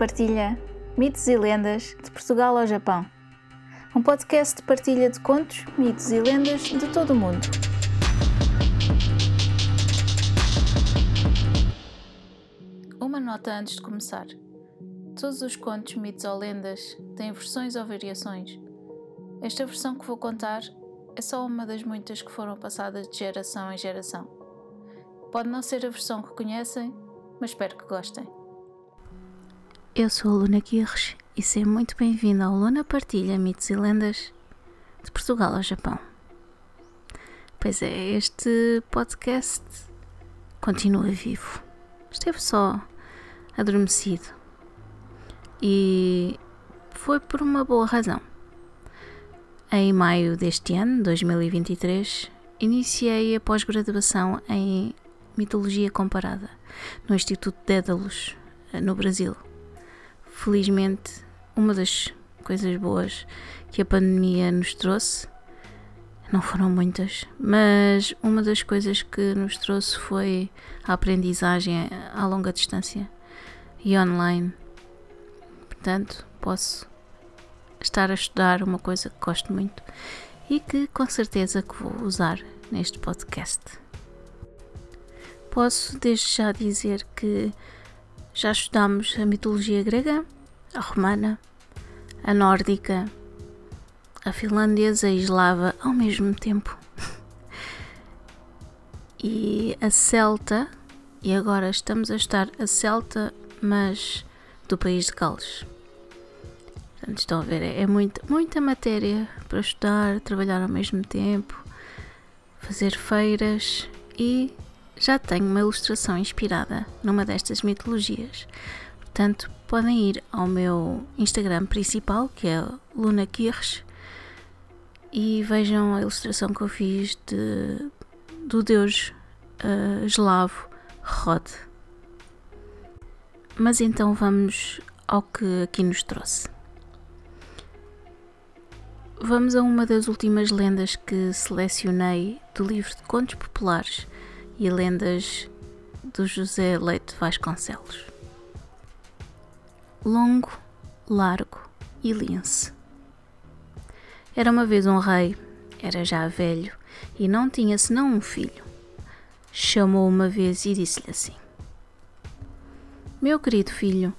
Partilha mitos e lendas de Portugal ao Japão. Um podcast de partilha de contos, mitos e lendas de todo o mundo. Uma nota antes de começar. Todos os contos, mitos ou lendas têm versões ou variações. Esta versão que vou contar é só uma das muitas que foram passadas de geração em geração. Pode não ser a versão que conhecem, mas espero que gostem. Eu sou a Luna Guirres e seja muito bem-vinda ao Luna Partilha Mitos e Lendas de Portugal ao Japão. Pois é, este podcast continua vivo. Esteve só adormecido. E foi por uma boa razão. Em maio deste ano, 2023, iniciei a pós-graduação em Mitologia Comparada no Instituto Dédalus, no Brasil felizmente, uma das coisas boas que a pandemia nos trouxe, não foram muitas, mas uma das coisas que nos trouxe foi a aprendizagem a longa distância e online. Portanto, posso estar a estudar uma coisa que gosto muito e que com certeza que vou usar neste podcast. Posso desde já dizer que já estudamos a mitologia grega, a romana, a nórdica, a finlandesa e a eslava ao mesmo tempo. e a celta, e agora estamos a estudar a celta, mas do país de Gales. Portanto, estão a ver, é muita, muita matéria para estudar, trabalhar ao mesmo tempo, fazer feiras e já tenho uma ilustração inspirada numa destas mitologias. Portanto, podem ir ao meu Instagram principal, que é Luna Kirsch, e vejam a ilustração que eu fiz de, do deus uh, eslavo Rod. Mas então vamos ao que aqui nos trouxe. Vamos a uma das últimas lendas que selecionei do livro de contos populares e lendas do José Leite Vasconcelos. Longo, largo e lince. Era uma vez um rei, era já velho e não tinha senão um filho. Chamou uma vez e disse-lhe assim: Meu querido filho,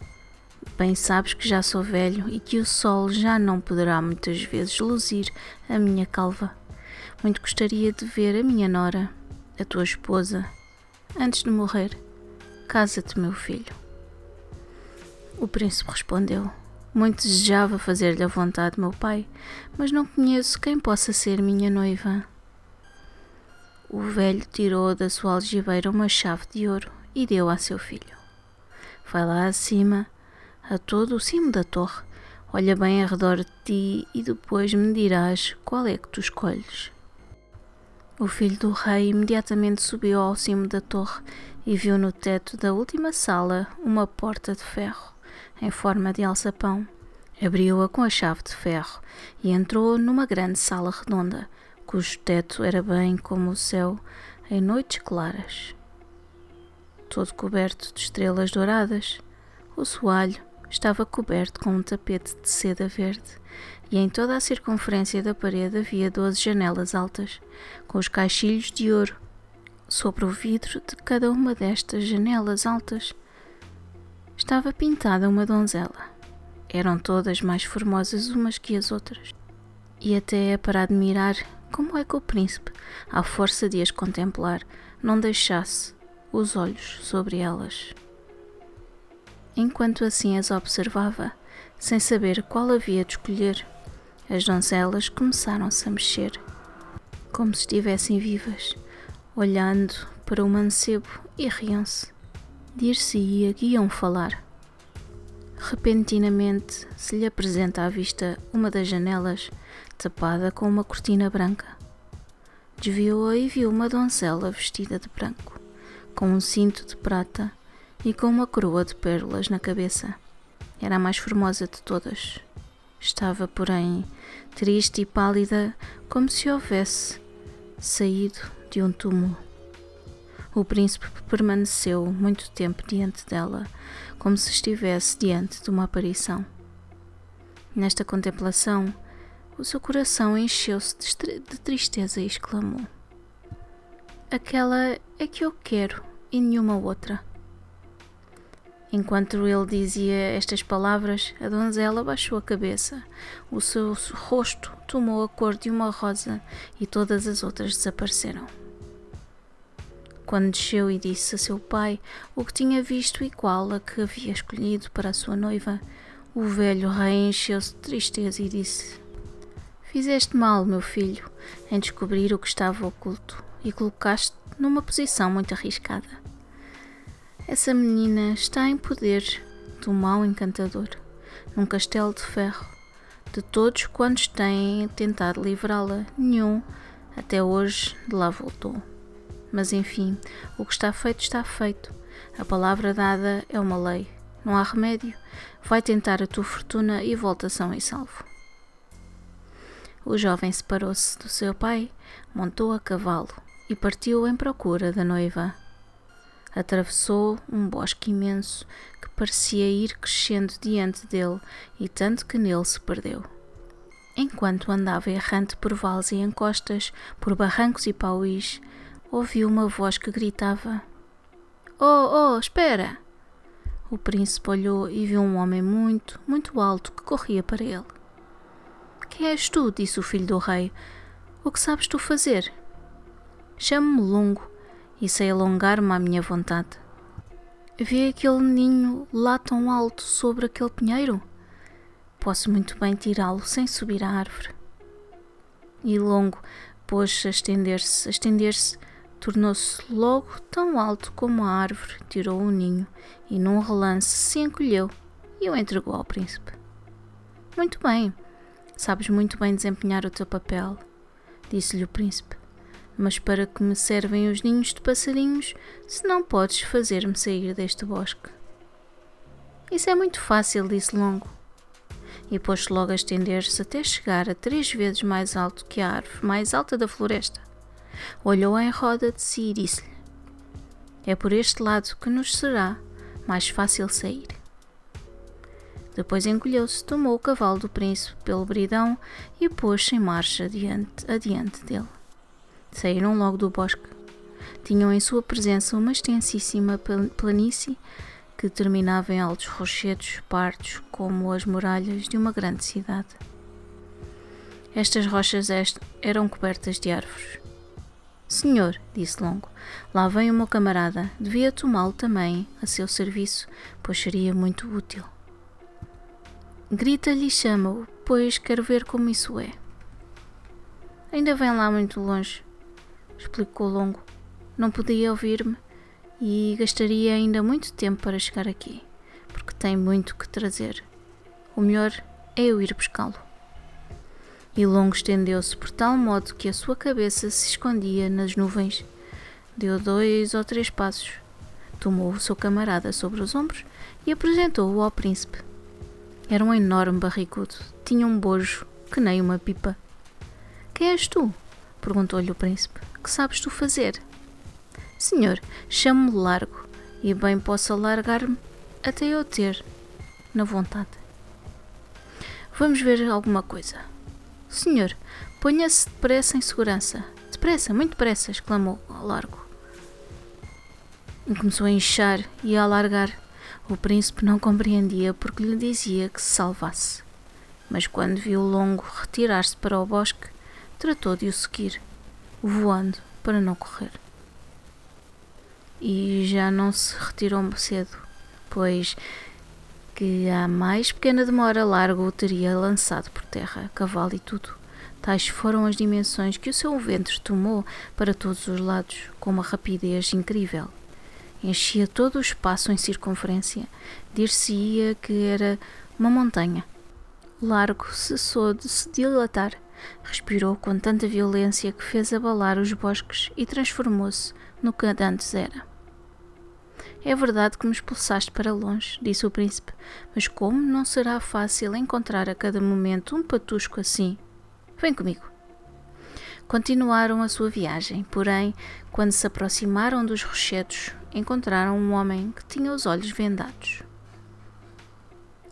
bem sabes que já sou velho e que o sol já não poderá muitas vezes luzir a minha calva. Muito gostaria de ver a minha nora a tua esposa, antes de morrer, casa-te, meu filho. O príncipe respondeu: Muito desejava fazer-lhe a vontade, meu pai, mas não conheço quem possa ser minha noiva. O velho tirou da sua algibeira uma chave de ouro e deu a seu filho. Vai lá acima, a todo o cimo da torre, olha bem ao redor de ti e depois me dirás qual é que tu escolhes. O filho do rei imediatamente subiu ao cimo da torre e viu no teto da última sala uma porta de ferro, em forma de alçapão. Abriu-a com a chave de ferro e entrou numa grande sala redonda, cujo teto era bem como o céu em noites claras. Todo coberto de estrelas douradas, o soalho estava coberto com um tapete de seda verde e em toda a circunferência da parede havia doze janelas altas, com os caixilhos de ouro. Sobre o vidro de cada uma destas janelas altas estava pintada uma donzela. Eram todas mais formosas umas que as outras. E até é para admirar como é que o príncipe, à força de as contemplar, não deixasse os olhos sobre elas. Enquanto assim as observava, sem saber qual havia de escolher, as donzelas começaram-se a mexer, como se estivessem vivas, olhando para o mancebo e riam-se. Dir-se-ia que iam falar. Repentinamente se lhe apresenta à vista uma das janelas tapada com uma cortina branca. Desviou-a e viu uma donzela vestida de branco, com um cinto de prata e com uma coroa de pérolas na cabeça. Era a mais formosa de todas. Estava, porém, triste e pálida, como se houvesse saído de um túmulo. O príncipe permaneceu muito tempo diante dela, como se estivesse diante de uma aparição. Nesta contemplação, o seu coração encheu-se de tristeza e exclamou: Aquela é que eu quero e nenhuma outra. Enquanto ele dizia estas palavras, a donzela baixou a cabeça. O seu rosto tomou a cor de uma rosa e todas as outras desapareceram. Quando desceu e disse a seu pai o que tinha visto e qual a que havia escolhido para a sua noiva, o velho rei encheu-se de tristeza e disse: Fizeste mal, meu filho, em descobrir o que estava oculto e colocaste numa posição muito arriscada. Essa menina está em poder do mau encantador, num castelo de ferro. De todos quantos têm tentado livrá-la, nenhum até hoje de lá voltou. Mas enfim, o que está feito está feito. A palavra dada é uma lei. Não há remédio. Vai tentar a tua fortuna e volta são e salvo. O jovem separou-se do seu pai, montou a cavalo e partiu em procura da noiva. Atravessou um bosque imenso que parecia ir crescendo diante dele e tanto que nele se perdeu. Enquanto andava errante por vales e encostas, por barrancos e pauís, ouviu uma voz que gritava: Oh, oh, espera! O príncipe olhou e viu um homem muito, muito alto que corria para ele. Quem és tu? disse o filho do rei. O que sabes tu fazer? Chamo-me Longo e sei alongar-me à minha vontade. Vê aquele ninho lá tão alto sobre aquele pinheiro? Posso muito bem tirá-lo sem subir à árvore. E longo pôs-se a estender-se, a estender-se, tornou-se logo tão alto como a árvore, tirou o ninho e num relance se encolheu e o entregou ao príncipe. Muito bem, sabes muito bem desempenhar o teu papel, disse-lhe o príncipe mas para que me servem os ninhos de passarinhos se não podes fazer-me sair deste bosque? Isso é muito fácil, disse Longo. E pôs-se logo a estender-se até chegar a três vezes mais alto que a árvore mais alta da floresta. Olhou em roda de si e disse-lhe: É por este lado que nos será mais fácil sair. Depois encolheu-se, tomou o cavalo do príncipe pelo bridão e pôs-se em marcha adiante, adiante dele. Saíram logo do bosque. Tinham em sua presença uma extensíssima planície que terminava em altos rochedos pardos como as muralhas de uma grande cidade. Estas rochas eram cobertas de árvores. Senhor, disse Longo, lá vem o meu camarada. Devia tomá-lo também a seu serviço, pois seria muito útil. Grita-lhe e chama-o, pois quero ver como isso é. Ainda vem lá muito longe explicou Longo. Não podia ouvir-me e gastaria ainda muito tempo para chegar aqui, porque tem muito que trazer. O melhor é eu ir buscá-lo. E Longo estendeu-se por tal modo que a sua cabeça se escondia nas nuvens. Deu dois ou três passos, tomou o seu camarada sobre os ombros e apresentou-o ao príncipe. Era um enorme barrigudo, tinha um bojo que nem uma pipa. Quem és tu? perguntou-lhe o príncipe. Que sabes tu fazer? Senhor, chamo-me largo e bem posso alargar-me até eu ter na vontade. Vamos ver alguma coisa. Senhor, ponha-se depressa em segurança. Depressa, muito depressa, exclamou largo. E começou a inchar e a alargar. O príncipe não compreendia porque lhe dizia que se salvasse. Mas quando viu o longo retirar-se para o bosque, tratou de o seguir voando para não correr. E já não se retirou cedo, pois que a mais pequena demora largo o teria lançado por terra, cavalo e tudo. Tais foram as dimensões que o seu ventre tomou para todos os lados, com uma rapidez incrível. Enchia todo o espaço em circunferência, dir-se-ia que era uma montanha. Largo cessou de se dilatar Respirou com tanta violência que fez abalar os bosques e transformou-se no que antes era. É verdade que me expulsaste para longe, disse o príncipe, mas como não será fácil encontrar a cada momento um patusco assim? Vem comigo. Continuaram a sua viagem, porém, quando se aproximaram dos rochedos, encontraram um homem que tinha os olhos vendados.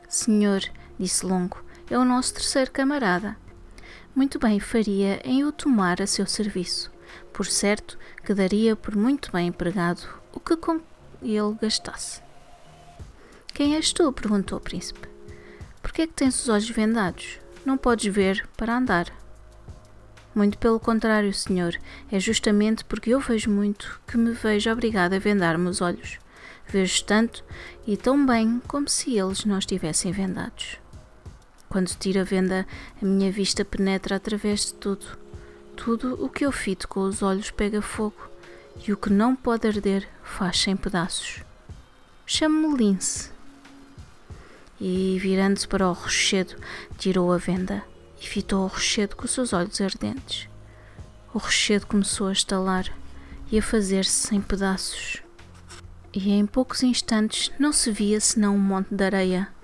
Senhor, disse Longo, é o nosso terceiro camarada. Muito bem faria em o tomar a seu serviço. Por certo que daria por muito bem empregado o que com ele gastasse. Quem és tu? perguntou o príncipe. Por que é que tens os olhos vendados? Não podes ver para andar. Muito pelo contrário, senhor, é justamente porque eu vejo muito que me vejo obrigada a vendar-me os olhos. Vejo tanto e tão bem como se eles não estivessem vendados. Quando tiro a venda, a minha vista penetra através de tudo. Tudo o que eu fito com os olhos pega fogo, e o que não pode arder faz-se em pedaços. Chamo-me Lince. E, virando-se para o rochedo, tirou a venda e fitou o rochedo com os seus olhos ardentes. O rochedo começou a estalar e a fazer-se em pedaços. E em poucos instantes não se via senão um monte de areia.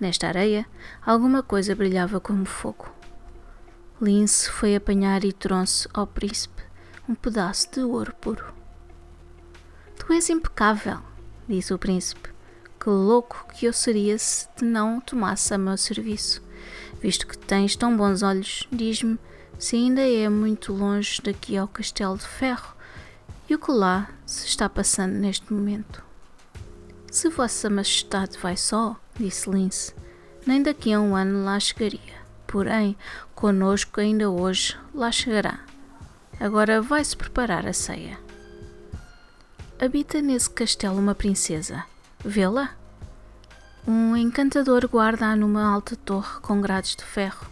Nesta areia, alguma coisa brilhava como fogo. Lince foi apanhar e trouxe ao príncipe um pedaço de ouro puro. Tu és impecável, disse o príncipe. Que louco que eu seria se te não tomasse a meu serviço. Visto que tens tão bons olhos, diz-me se ainda é muito longe daqui ao Castelo de Ferro e o que lá se está passando neste momento. Se Vossa Majestade vai só, disse Lince, nem daqui a um ano lá chegaria. Porém, conosco ainda hoje lá chegará. Agora vai-se preparar a ceia. Habita nesse castelo uma princesa. Vê-la? Um encantador guarda-a numa alta torre com grades de ferro.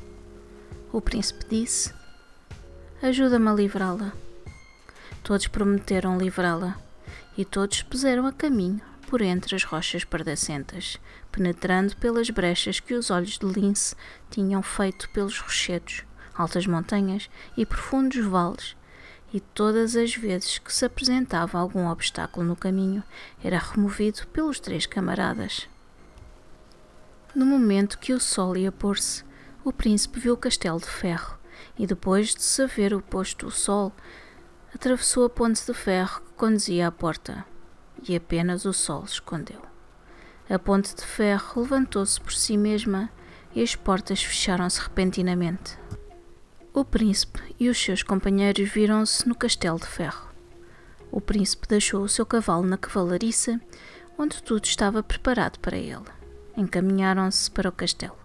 O príncipe disse: Ajuda-me a livrá-la. Todos prometeram livrá-la, e todos puseram a caminho por entre as rochas pardacentas, penetrando pelas brechas que os olhos de lince tinham feito pelos rochedos, altas montanhas e profundos vales, e todas as vezes que se apresentava algum obstáculo no caminho, era removido pelos três camaradas. No momento que o sol ia pôr-se, o príncipe viu o castelo de ferro e, depois de se haver o posto o sol, atravessou a ponte de ferro que conduzia à porta e apenas o sol escondeu. A ponte de ferro levantou-se por si mesma e as portas fecharam-se repentinamente. O príncipe e os seus companheiros viram-se no castelo de ferro. O príncipe deixou o seu cavalo na cavalariça, onde tudo estava preparado para ele encaminharam-se para o castelo.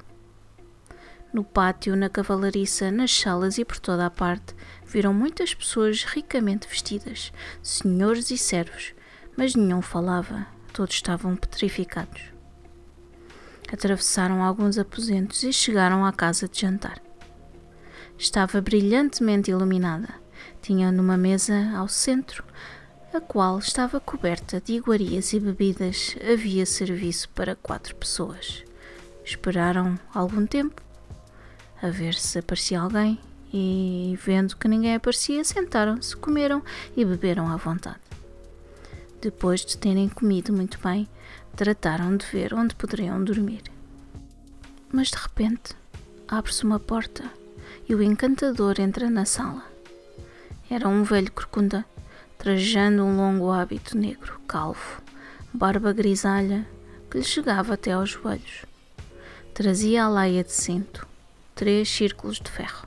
No pátio, na cavalariça, nas salas e por toda a parte, viram muitas pessoas ricamente vestidas, senhores e servos, mas nenhum falava, todos estavam petrificados. Atravessaram alguns aposentos e chegaram à casa de jantar. Estava brilhantemente iluminada. Tinha numa mesa ao centro a qual estava coberta de iguarias e bebidas, havia serviço para quatro pessoas. Esperaram algum tempo, a ver se aparecia alguém, e, vendo que ninguém aparecia, sentaram-se, comeram e beberam à vontade. Depois de terem comido muito bem, trataram de ver onde poderiam dormir. Mas de repente, abre-se uma porta e o encantador entra na sala. Era um velho corcunda trajando um longo hábito negro, calvo, barba grisalha que lhe chegava até aos joelhos. Trazia a laia de cinto, três círculos de ferro.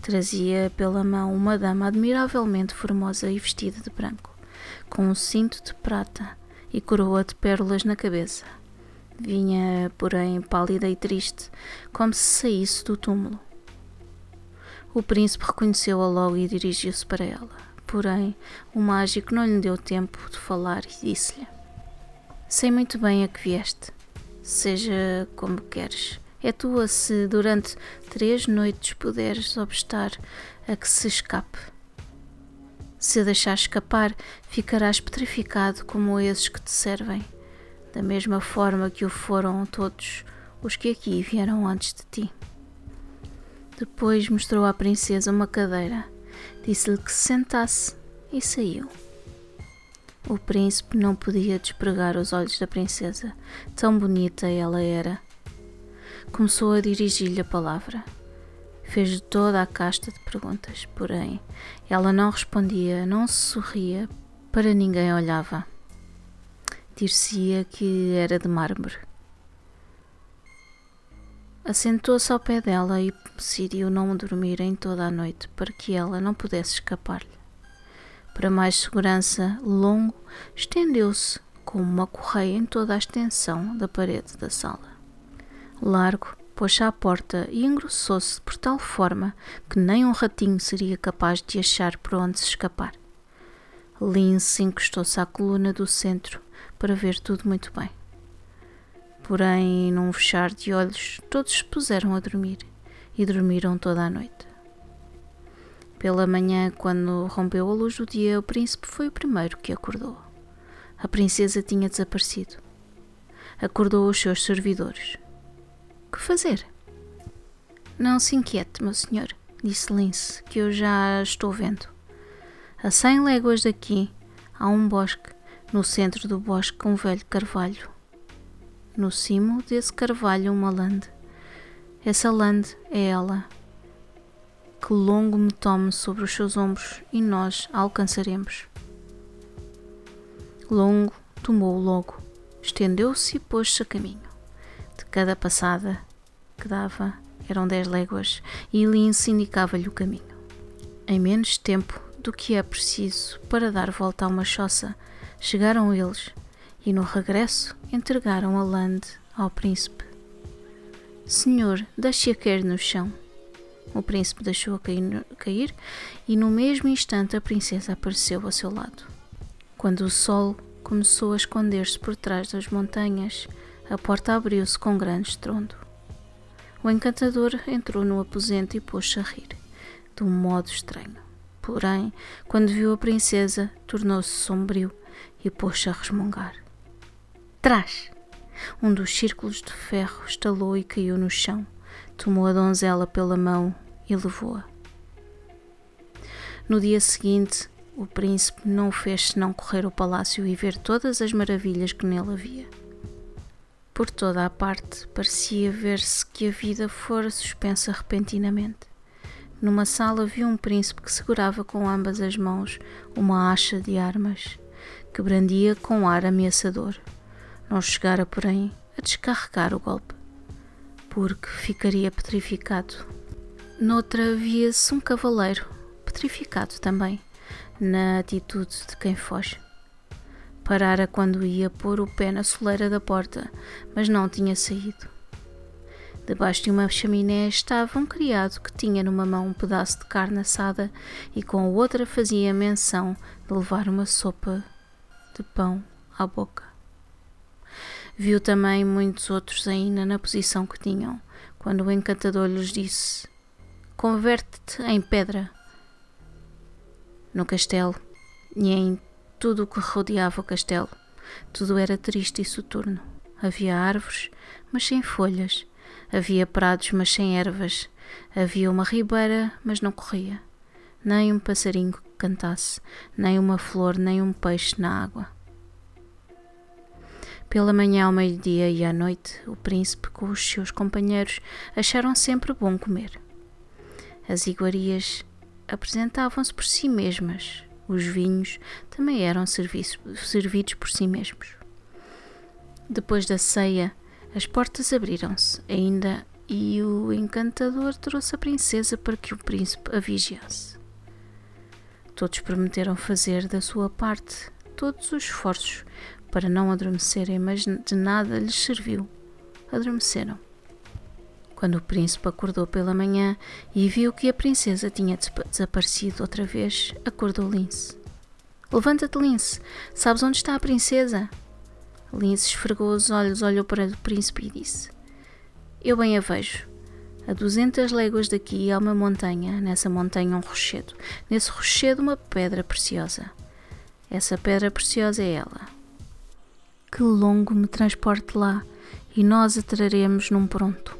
Trazia pela mão uma dama admiravelmente formosa e vestida de branco, com um cinto de prata e coroa de pérolas na cabeça. Vinha, porém, pálida e triste, como se saísse do túmulo. O príncipe reconheceu-a logo e dirigiu-se para ela. Porém, o mágico não lhe deu tempo de falar e disse-lhe: Sei muito bem a que vieste, seja como queres. É tua se durante três noites puderes obstar a que se escape. Se a deixar escapar, ficarás petrificado como esses que te servem, da mesma forma que o foram todos os que aqui vieram antes de ti. Depois mostrou à princesa uma cadeira Disse-lhe que se sentasse e saiu. O príncipe não podia despregar os olhos da princesa, tão bonita ela era. Começou a dirigir-lhe a palavra. Fez toda a casta de perguntas, porém ela não respondia, não sorria, para ninguém olhava. Dir-se-ia que era de mármore. Assentou-se ao pé dela e decidiu não dormir em toda a noite para que ela não pudesse escapar-lhe. Para mais segurança, Longo estendeu-se com uma correia em toda a extensão da parede da sala. Largo pôs-se à porta e engrossou-se por tal forma que nem um ratinho seria capaz de achar por onde se escapar. Lince encostou-se à coluna do centro para ver tudo muito bem. Porém, num fechar de olhos, todos se puseram a dormir e dormiram toda a noite. Pela manhã, quando rompeu a luz do dia, o príncipe foi o primeiro que acordou. A princesa tinha desaparecido. Acordou os seus servidores. Que fazer? Não se inquiete, meu senhor, disse Lince, que eu já estou vendo. A cem léguas daqui há um bosque, no centro do bosque um velho carvalho no cimo desse carvalho uma lande. Essa lande é ela. Que longo me tome sobre os seus ombros e nós a alcançaremos. Longo tomou logo, estendeu-se e pôs-se a caminho. Cada passada que dava eram dez léguas e Lince indicava-lhe o caminho. Em menos tempo do que é preciso para dar volta a uma choça, chegaram eles e no regresso entregaram a lande ao príncipe. Senhor, deixe-a cair no chão. O príncipe deixou-a cair, cair e no mesmo instante a princesa apareceu ao seu lado. Quando o sol começou a esconder-se por trás das montanhas, a porta abriu-se com grande estrondo. O encantador entrou no aposento e pôs-se a rir, de um modo estranho. Porém, quando viu a princesa, tornou-se sombrio e pôs-se a resmungar. Trás! Um dos círculos de ferro estalou e caiu no chão. Tomou a donzela pela mão e levou-a. No dia seguinte, o príncipe não fez senão correr ao palácio e ver todas as maravilhas que nele havia. Por toda a parte parecia ver-se que a vida fora suspensa repentinamente. Numa sala viu um príncipe que segurava com ambas as mãos uma acha de armas, que brandia com ar ameaçador. Não chegara, porém, a descarregar o golpe, porque ficaria petrificado. Noutra via-se um cavaleiro, petrificado também, na atitude de quem foge. Parara quando ia pôr o pé na soleira da porta, mas não tinha saído. Debaixo de uma chaminé estava um criado que tinha numa mão um pedaço de carne assada e com a outra fazia menção de levar uma sopa de pão à boca. Viu também muitos outros ainda na posição que tinham, quando o encantador lhes disse: Converte-te em pedra. No castelo e em tudo o que rodeava o castelo, tudo era triste e soturno. Havia árvores, mas sem folhas. Havia prados, mas sem ervas. Havia uma ribeira, mas não corria. Nem um passarinho que cantasse, nem uma flor, nem um peixe na água. Pela manhã, ao meio-dia e à noite, o príncipe com os seus companheiros acharam sempre bom comer. As iguarias apresentavam-se por si mesmas, os vinhos também eram servidos por si mesmos. Depois da ceia, as portas abriram-se ainda e o encantador trouxe a princesa para que o príncipe a vigiasse. Todos prometeram fazer da sua parte todos os esforços para não adormecerem, mas de nada lhes serviu. Adormeceram. Quando o príncipe acordou pela manhã e viu que a princesa tinha desaparecido outra vez, acordou Lince. Levanta-te, Lince. Sabes onde está a princesa? Lince esfregou os olhos, olhou para o príncipe e disse: Eu bem a vejo. A duzentas léguas daqui há uma montanha, nessa montanha um rochedo, nesse rochedo uma pedra preciosa. Essa pedra preciosa é ela que longo me transporte lá e nós a traremos num pronto.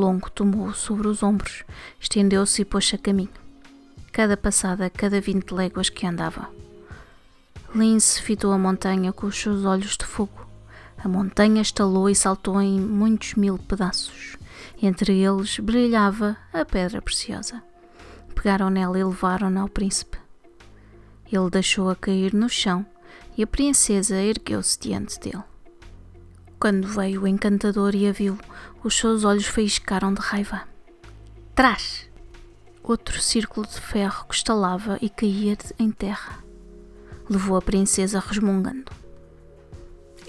Longo tomou-o sobre os ombros, estendeu-se e pôs-se a caminho. Cada passada, cada vinte léguas que andava. Lince fitou a montanha com os seus olhos de fogo. A montanha estalou e saltou em muitos mil pedaços, Entre eles brilhava a pedra preciosa. Pegaram nela e levaram-na ao príncipe. Ele deixou-a cair no chão e a princesa ergueu-se diante dele. Quando veio o encantador e a viu, os seus olhos faiscaram de raiva. Trás! Outro círculo de ferro que estalava e caía em terra. Levou a princesa resmungando.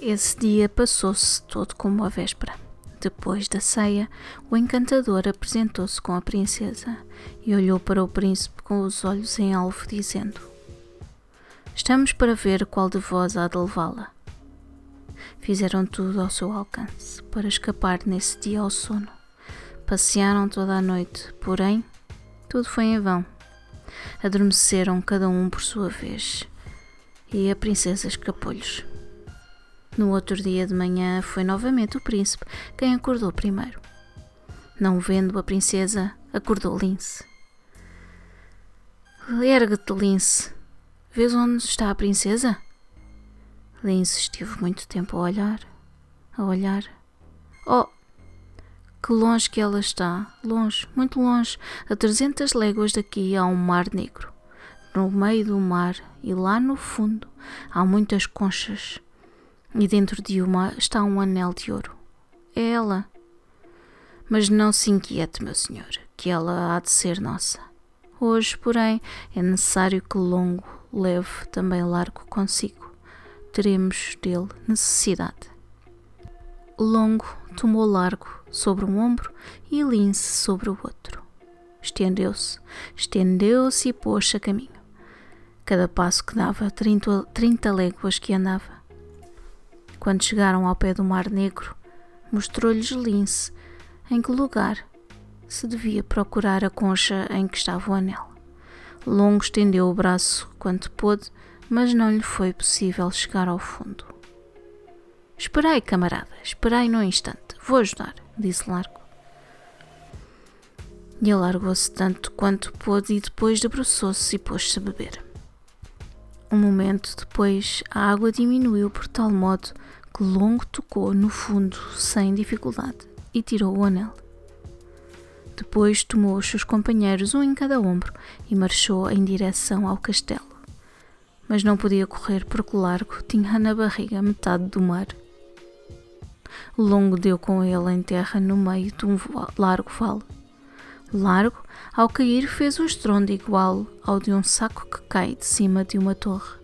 Esse dia passou-se todo como a véspera. Depois da ceia, o encantador apresentou-se com a princesa e olhou para o príncipe com os olhos em alvo, dizendo: Estamos para ver qual de vós há de levá-la. Fizeram tudo ao seu alcance para escapar nesse dia ao sono. Passearam toda a noite, porém, tudo foi em vão. Adormeceram cada um por sua vez e a princesa escapou-lhes. No outro dia de manhã foi novamente o príncipe quem acordou primeiro. Não vendo a princesa, acordou Lince. Ergue-te, Lince. Vês onde está a princesa? Lince esteve muito tempo a olhar, a olhar. Oh, que longe que ela está! Longe, muito longe, a trezentas léguas daqui há um mar negro. No meio do mar e lá no fundo há muitas conchas. E dentro de uma está um anel de ouro. É ela. Mas não se inquiete, meu senhor, que ela há de ser nossa. Hoje, porém, é necessário que longo leve também largo consigo teremos dele necessidade. Longo tomou largo sobre um ombro e lince sobre o outro. Estendeu-se, estendeu-se e pôs-se a caminho. Cada passo que dava, trinta, trinta léguas que andava. Quando chegaram ao pé do Mar Negro, mostrou-lhes lince em que lugar se devia procurar a concha em que estava o anel. Longo estendeu o braço quanto pôde mas não lhe foi possível chegar ao fundo. Esperai, camarada, esperai num instante, vou ajudar, disse Largo. E alargou-se tanto quanto pôde e depois debruçou-se e pôs-se a beber. Um momento depois, a água diminuiu por tal modo que Longo tocou no fundo sem dificuldade e tirou o anel. Depois tomou os seus companheiros um em cada ombro e marchou em direção ao castelo mas não podia correr porque o largo tinha na barriga metade do mar. Longo deu com ele em terra no meio de um largo vale. Largo, ao cair, fez um estrondo igual ao de um saco que cai de cima de uma torre.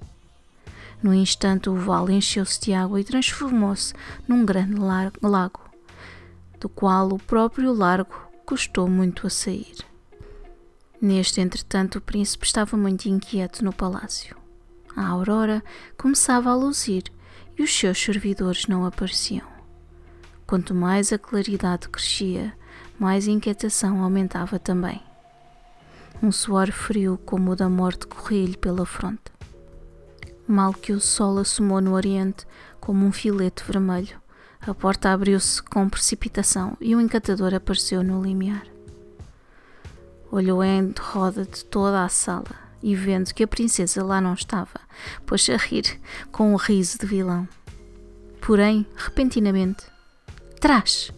No instante, o vale encheu-se de água e transformou-se num grande lago, do qual o próprio largo custou muito a sair. Neste, entretanto, o príncipe estava muito inquieto no palácio a aurora começava a luzir e os seus servidores não apareciam. Quanto mais a claridade crescia, mais a inquietação aumentava também. Um suor frio como o da morte corria-lhe pela fronte. Mal que o sol assomou no oriente como um filete vermelho, a porta abriu-se com precipitação e o encantador apareceu no limiar. Olhou em roda de toda a sala e vendo que a princesa lá não estava, pôs-se a rir com um riso de vilão. Porém, repentinamente, trás!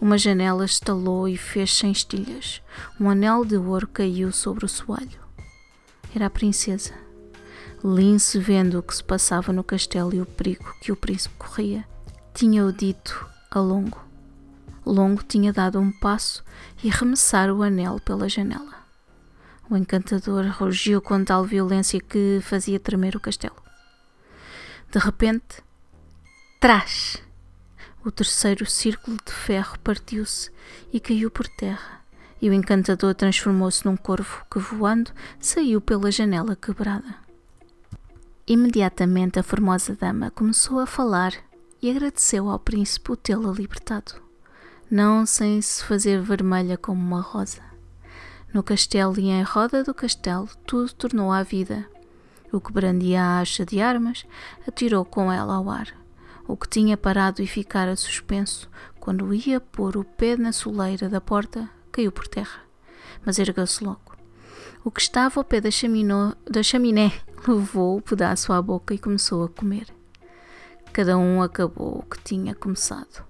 Uma janela estalou e fez-se em estilhas. Um anel de ouro caiu sobre o soalho. Era a princesa. Lince, vendo o que se passava no castelo e o perigo que o príncipe corria, tinha-o dito a longo. Longo tinha dado um passo e arremessar o anel pela janela. O encantador rugiu com tal violência que fazia tremer o castelo. De repente, trás! O terceiro círculo de ferro partiu-se e caiu por terra, e o encantador transformou-se num corvo que, voando, saiu pela janela quebrada. Imediatamente a formosa dama começou a falar e agradeceu ao príncipe o tê-la libertado, não sem se fazer vermelha como uma rosa. No castelo e em roda do castelo tudo tornou à vida. O que brandia a acha de armas atirou com ela ao ar. O que tinha parado e ficara suspenso quando ia pôr o pé na soleira da porta caiu por terra, mas ergueu-se logo. O que estava ao pé da, chaminó, da chaminé levou o pedaço à boca e começou a comer. Cada um acabou o que tinha começado.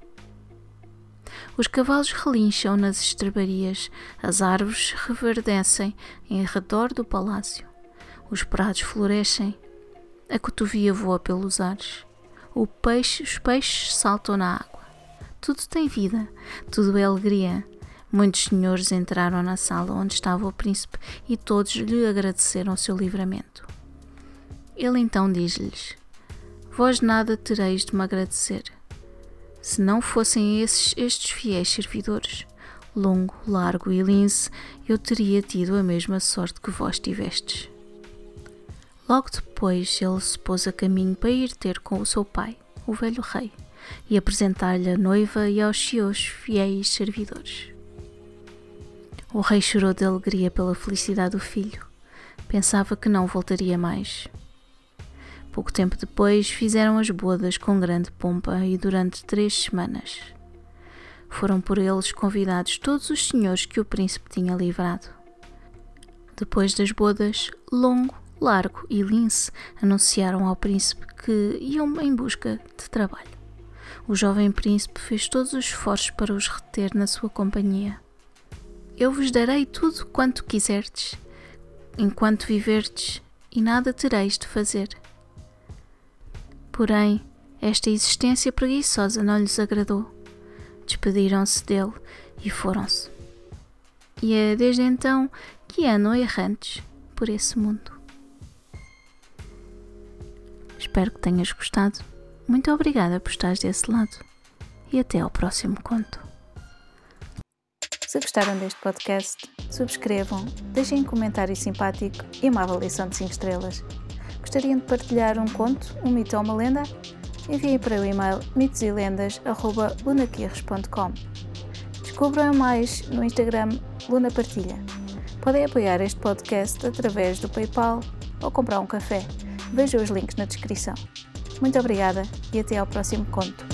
Os cavalos relincham nas estrebarias, as árvores reverdecem em redor do palácio, os prados florescem, a cotovia voa pelos ares, peixe, os peixes saltam na água. Tudo tem vida, tudo é alegria. Muitos senhores entraram na sala onde estava o príncipe e todos lhe agradeceram o seu livramento. Ele então diz-lhes: Vós nada tereis de me agradecer. Se não fossem esses estes fiéis servidores, longo, largo e lince, eu teria tido a mesma sorte que vós tivestes. Logo depois ele se pôs a caminho para ir ter com o seu pai, o velho rei, e apresentar-lhe a noiva e aos seus fiéis servidores. O rei chorou de alegria pela felicidade do filho. Pensava que não voltaria mais. Pouco tempo depois fizeram as bodas com grande pompa e durante três semanas. Foram por eles convidados todos os senhores que o príncipe tinha livrado. Depois das bodas, Longo, Largo e Lince anunciaram ao príncipe que iam em busca de trabalho. O jovem príncipe fez todos os esforços para os reter na sua companhia. Eu vos darei tudo quanto quiserdes, enquanto viverdes, e nada tereis de fazer. Porém, esta existência preguiçosa não lhes agradou. Despediram-se dele e foram-se. E é desde então que andam errantes por esse mundo. Espero que tenhas gostado. Muito obrigada por estares desse lado. E até ao próximo conto. Se gostaram deste podcast, subscrevam, deixem um comentário simpático e uma avaliação de 5 estrelas. Gostariam de partilhar um conto, um mito ou uma lenda? Enviem para o e-mail mitoselendas.lunaquirres.com Descubram mais no Instagram Luna Partilha. Podem apoiar este podcast através do PayPal ou comprar um café. Vejam os links na descrição. Muito obrigada e até ao próximo conto.